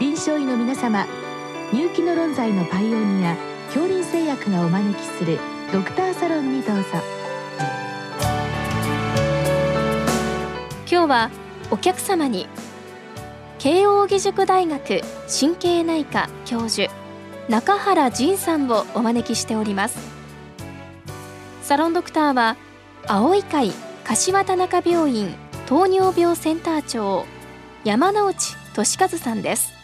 臨床医の皆様入気の論剤のパイオニア恐林製薬がお招きするドクターサロンにどうぞ。今日はお客様に慶應義塾大学神経内科教授中原仁さんをお招きしております。サロンドクターは青い会柏田中病院糖尿病センター長山内俊和さんです。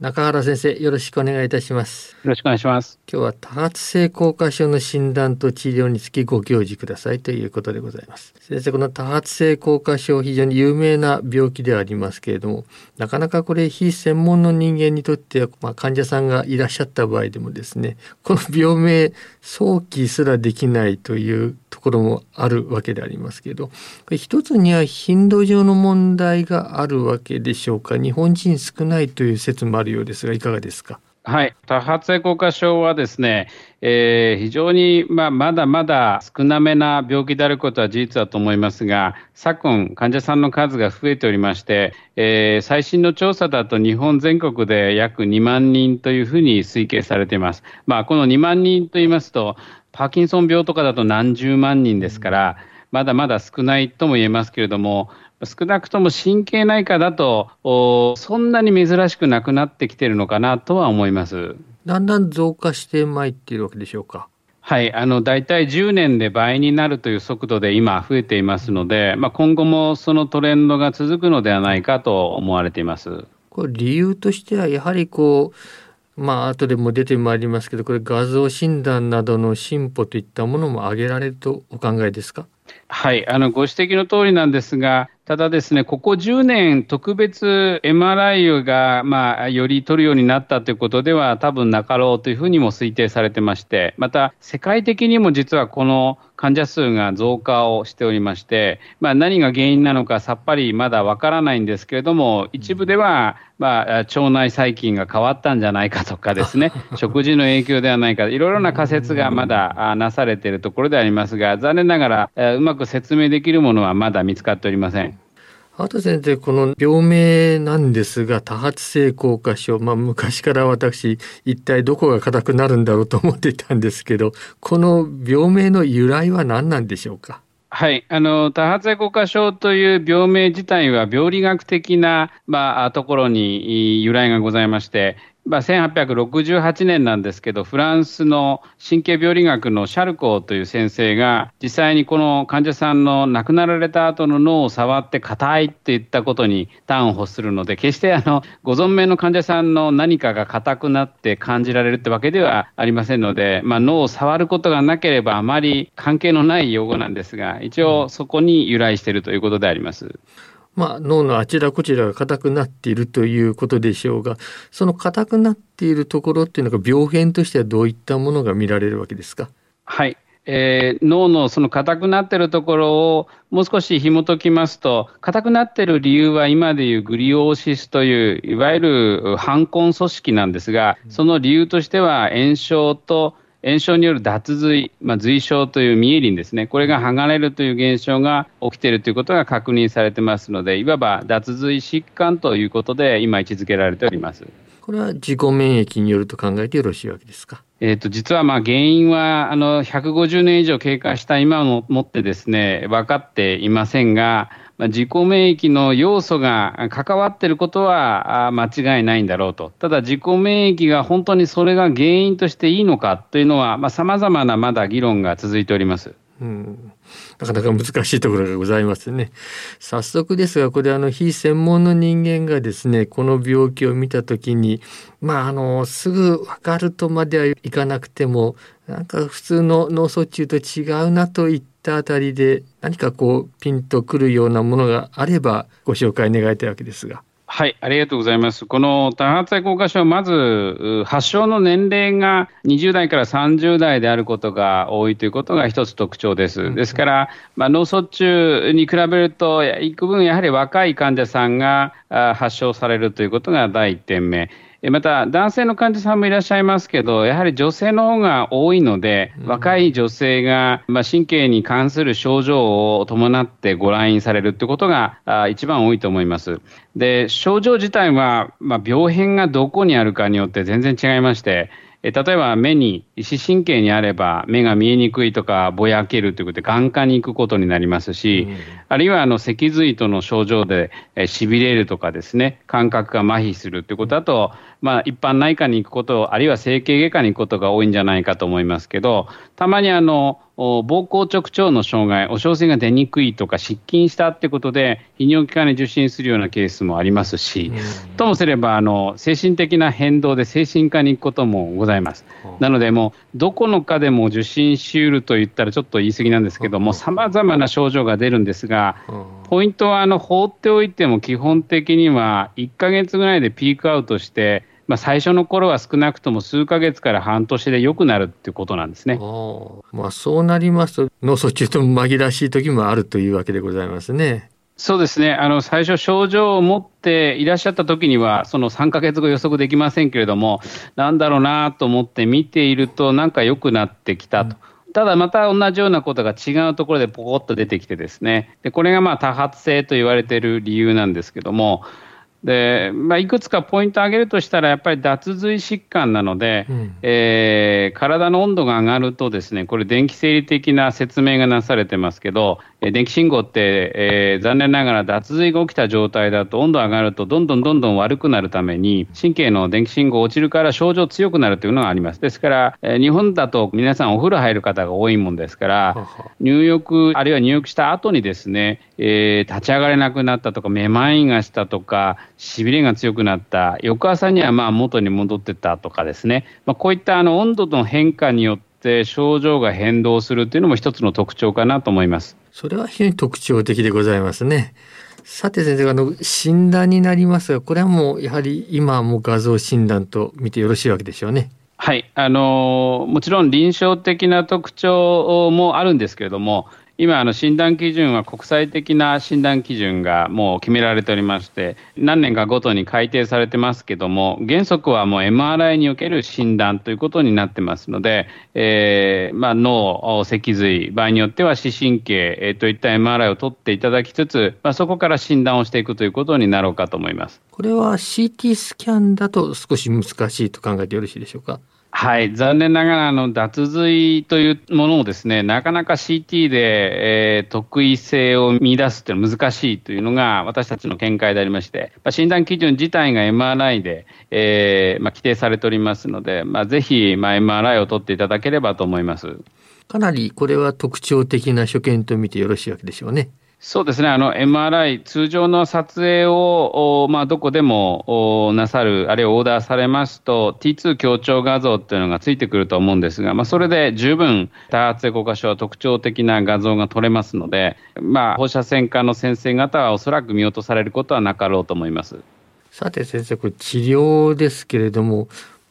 中原先生よろしくお願いいたします。よろしくお願いします。今日は多発性硬化症の診断と治療につきご教示くださいということでございます。先生この多発性硬化症非常に有名な病気ではありますけれどもなかなかこれ非専門の人間にとっては、まあ、患者さんがいらっしゃった場合でもですねこの病名早期すらできないというところもあるわけでありますけど一つには頻度上の問題があるわけでしょうか。日本人少ないという説もあるようです。がいかがです。かはい、多発性硬化症はです。ね、えー、非常に、まあ、まだまだ少なめな病気であることは事実だと思います。が、昨今、患者さんの数が増えておりまして、えー、最新の調査だと日本全国で約2万人というふうに推計されています。まあ、この2万人といいます。と、パーキンソン病とかだと何十万人です。から、まだまだ少ないとも言えます。けれども、少なくとも神経内科だと、そんなに珍しくなくなってきてるのかなとは思います。だんだん増加してまいっているわけでしょうか。はい、あの大体10年で倍になるという速度で今、増えていますので、まあ、今後もそのトレンドが続くのではないかと思われています。これ理由としてはやはりこうまあ後でも出てまいりますけどこれ画像診断などの進歩といったものも挙げられるとお考えですか？はいあのご指摘の通りなんですがただですね、ここ10年、特別 MRI が、まあ、より取るようになったということでは多分なかろうというふうにも推定されてまして、また世界的にも実はこの患者数が増加をしておりまして、まあ、何が原因なのかさっぱりまだわからないんですけれども、一部では、まあ、腸内細菌が変わったんじゃないかとかですね、食事の影響ではないか、いろいろな仮説がまだなされているところでありますが、残念ながらうまく説明できるものはまだ見つかっておりません。あと先生、この病名なんですが、多発性硬化症。まあ、昔から私、一体どこが硬くなるんだろうと思っていたんですけど、この病名の由来は何なんでしょうか？はい、あの多発性硬化症という病名自体は病理学的な、まあ、ところに由来がございまして、まあ、1868年なんですけど、フランスの神経病理学のシャルコーという先生が、実際にこの患者さんの亡くなられた後の脳を触って硬いって言ったことに端を発するので、決してあのご存命の患者さんの何かが硬くなって感じられるってわけではありませんので、まあ、脳を触ることがなければあまり関係のない用語なんですが、一応そこに由来しているということであります。まあ、脳のあちらこちらが硬くなっているということでしょうがその硬くなっているところっていうのが病変としてはどういったものが見られるわけですか？はい。えー、脳のその硬くなっているところをもう少し紐解きますと、硬くなっている理由は今でいうグリオーシスという、いわゆる反根組織なんですが、その理由としては炎症と炎症による脱髄、まあ、髄症というミエリンですね、これが剥がれるという現象が起きているということが確認されてますので、いわば脱髄疾患ということで、今、位置づけられております。これは自己免疫によると考えてよろしいわけですか？えーと、実はまあ原因はあの150年以上経過した今ももってですね分かっていませんが、まあ、自己免疫の要素が関わっていることは間違いないんだろうと、ただ自己免疫が本当にそれが原因としていいのかというのは、さまざ、まなまだ議論が続いております。うんなかなか難しいところがございますね。早速ですが、これあの非専門の人間がですね、この病気を見た時に、まああの、すぐわかるとまではいかなくても、なんか普通の脳卒中と違うなといったあたりで、何かこうピンとくるようなものがあればご紹介願いたいわけですが。はい、ありがとうございます。この多発性硬化症、まず発症の年齢が20代から30代であることが多いということが一つ特徴です。ですから、まあ、脳卒中に比べると、幾分やはり若い患者さんが発症されるということが第1点目。また男性の患者さんもいらっしゃいますけど、やはり女性の方が多いので、若い女性が、まあ、神経に関する症状を伴ってご来院されるということが一番多いと思います。で症状自体は、まあ、病変がどこにあるかによって全然違いまして、え例えば目に、視神経にあれば目が見えにくいとかぼやけるということで眼科に行くことになりますし、うん、あるいはあの脊髄との症状でしびれるとかですね感覚が麻痺するということだと、まあ、一般内科に行くことあるいは整形外科に行くことが多いんじゃないかと思いますけどたまにあの膀胱直腸の障害、お小水が出にくいとか、失禁したってことで、泌尿器科に受診するようなケースもありますし、ともすればあの、精神的な変動で精神科に行くこともございます。なので、もう、どこの科でも受診しうると言ったらちょっと言い過ぎなんですけども、さまざまな症状が出るんですが、ポイントはあの放っておいても基本的には1ヶ月ぐらいでピークアウトして、まあ、最初の頃は少なくとも数ヶ月から半年で良くなるっていうことなんですね。まあ、そうなりますと脳卒中と紛らわしい時もあるというわけでございますね。そうですねあの最初、症状を持っていらっしゃった時には、その3か月後予測できませんけれども、なんだろうなと思って見ていると、なんか良くなってきたと。うん、ただまた同じようなことが違うところでポコッと出てきてですね、でこれがまあ多発性と言われている理由なんですけども、でまあ、いくつかポイントを挙げるとしたら、やっぱり脱髄疾患なので、うん、えー、体の温度が上がると、ですねこれ、電気生理的な説明がなされてますけど、え電気信号って、えー、残念ながら脱髄が起きた状態だと、温度上がると、どんどんどんどん悪くなるために、神経の電気信号落ちるから症状強くなるというのがあります。ですから、えー、日本だと皆さんお風呂入る方が多いもんですから、入浴、あるいは入浴した後にですね、えー、立ち上がれなくなったとか、めまいがしたとか、しびれが強くなった、翌朝にはまあ元に戻ってたとかですね、まあ、こういったあの温度の変化によって症状が変動するというのも一つの特徴かなと思います。それは非常に特徴的でございますね。さて先生あの診断になりますがこれはもうやはり今はもう画像診断と見てよろしいわけでしょうね。はいあのもちろん臨床的な特徴もあるんですけれども今、あの診断基準は国際的な診断基準がもう決められておりまして、何年かごとに改定されてますけども、原則はもう MRI における診断ということになってますので、えーまあ、脳、脊髄、場合によっては視神経、えー、といった MRI を取っていただきつつ、まあ、そこから診断をしていくということになろうかと思います。これは CT スキャンだと少し難しいと考えてよろしいでしょうか？はい、残念ながらあの脱髄というものをですねなかなか CT で、えー、特異性を見出すというのは難しいというのが私たちの見解でありまして、まあ、診断基準自体が MRI で、えーまあ、規定されておりますので、まあ、ぜひ、まあ、MRI を取っていただければと思います。かなりこれは特徴的な所見と見てよろしいわけでしょうね。そうですね、あの MRI、通常の撮影を、まあ、どこでもなさる、あるいはオーダーされますと、T2 強調画像っていうのがついてくると思うんですが、まあ、それで十分、多発性硬化症は特徴的な画像が撮れますので、まあ、放射線科の先生方はおそらく見落とされることはなかろうと思います。さて先生、これ治療ですけれども、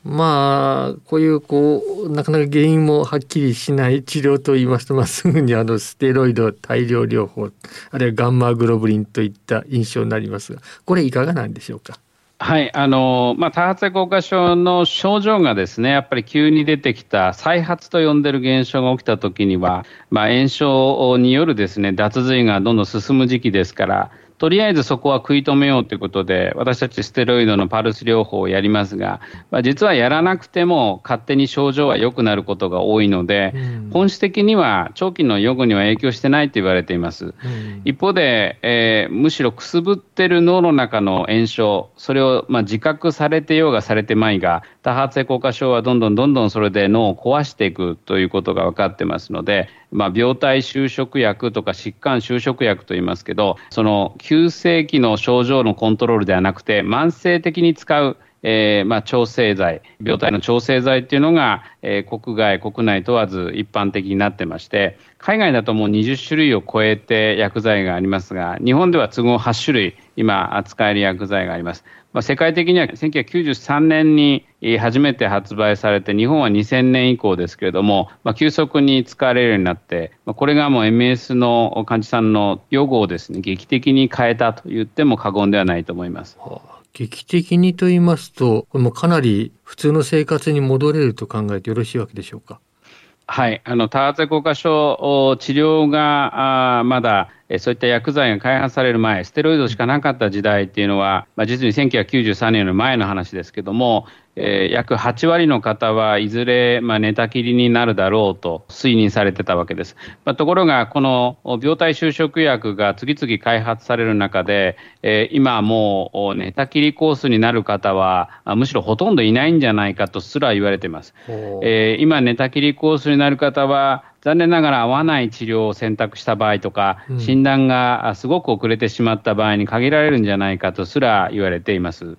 まあ、こういうこう、なかなか原因もはっきりしない治療といいますと、まあ、すぐにあのステロイド大量療法、あるいはガンマグロブリンといった印象になりますが、これいかがなんでしょうか？はいあのまあ、多発性硬化症の症状がですねやっぱり急に出てきた再発と呼んでる現象が起きたときには、まあ、炎症によるですね脱髄がどんどん進む時期ですからとりあえずそこは食い止めようということで、私たちステロイドのパルス療法をやりますが、まあ、実はやらなくても勝手に症状は良くなることが多いので、うん、本質的には長期の予後には影響してないと言われています。うん、一方で、えー、むしろくすぶってる脳の中の炎症、それをまあ自覚されてようがされてまいが、多発性硬化症はどんどんどんどんそれで脳を壊していくということが分かってますので、まあ、病態就職薬とか疾患就職薬といいますけど、その急性期の症状のコントロールではなくて、慢性的に使うえー、まあ、調整剤、病態の調整剤っていうのが、えー、国外、国内問わず一般的になってまして、海外だともう20種類を超えて薬剤がありますが、日本では都合8種類、今、使える薬剤があります。まあ、世界的には1993年に初めて発売されて、日本は2000年以降ですけれども、まあ、急速に使われるようになって、まあ、これがもう MS の患者さんの予後をですね、劇的に変えたと言っても過言ではないと思います。はあ劇的にと言いますと、これもかなり普通の生活に戻れると考えてよろしいわけでしょうか？はい、あの多発性硬化症治療があまだそういった薬剤が開発される前、ステロイドしかなかった時代っていうのは、まあ、実に1993年の前の話ですけども、えー、約8割の方はいずれ、まあ、寝たきりになるだろうと推認されてたわけです。まあ、ところが、この病態就職薬が次々開発される中で、えー、今もう寝たきりコースになる方は、むしろほとんどいないんじゃないかとすら言われています。えー、今、寝たきりコースになる方は、残念ながら合わない治療を選択した場合とか、うん、診断がすごく遅れてしまった場合に限られるんじゃないかとすら言われています。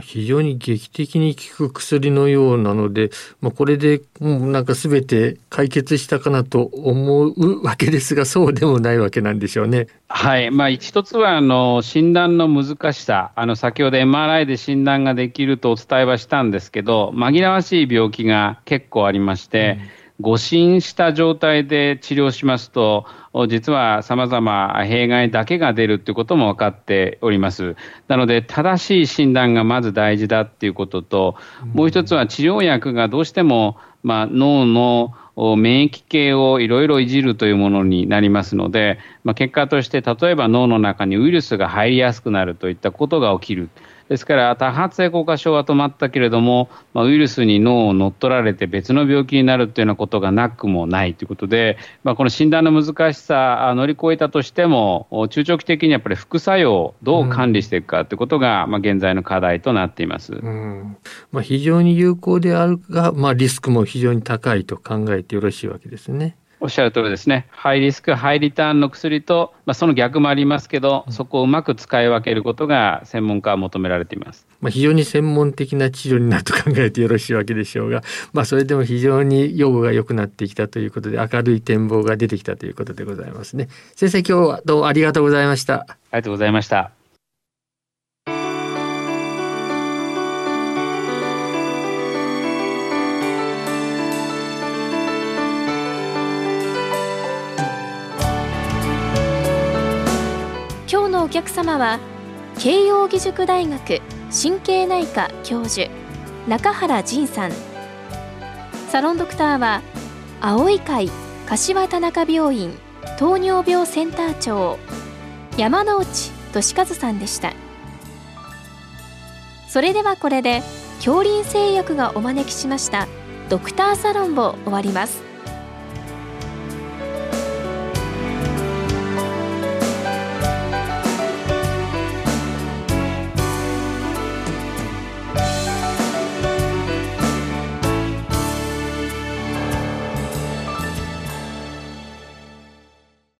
非常に劇的に効く薬のようなので、まあ、これでもうなんか全て解決したかなと思うわけですがそうでもないわけなんでしょうね。はい、まあ、一つはあの診断の難しさ。あの先ほど MRI で診断ができるとお伝えはしたんですけど紛らわしい病気が結構ありまして、うん誤診した状態で治療しますと、実はさまざま弊害だけが出るということも分かっております。なので、正しい診断がまず大事だということと、もう一つは治療薬がどうしても、まあ、脳の免疫系をいろいろいじるというものになりますので、まあ、結果として例えば脳の中にウイルスが入りやすくなるといったことが起きる。ですから多発性硬化症は止まったけれども、まあ、ウイルスに脳を乗っ取られて別の病気になるというようなことがなくもないということで、まあ、この診断の難しさ乗り越えたとしても中長期的にやっぱり副作用どう管理していくかということが、うん、まあ、現在の課題となっています、うんまあ、非常に有効であるが、まあ、リスクも非常に高いと考えてよろしいわけですね。おっしゃる通りですね、ハイリスク、ハイリターンの薬と、まあ、その逆もありますけど、そこをうまく使い分けることが専門家は求められています。まあ、非常に専門的な治療になると考えてよろしいわけでしょうが、まあ、それでも非常に予後が良くなってきたということで、明るい展望が出てきたということでございますね。先生、今日はどうもありがとうございました。ありがとうございました。お客様は慶應義塾大学神経内科教授中原仁さん。サロンドクターは青い会柏田中病院糖尿病センター長山内俊和さんでした。それではこれで恐林製薬がお招きしましたドクターサロンを終わります。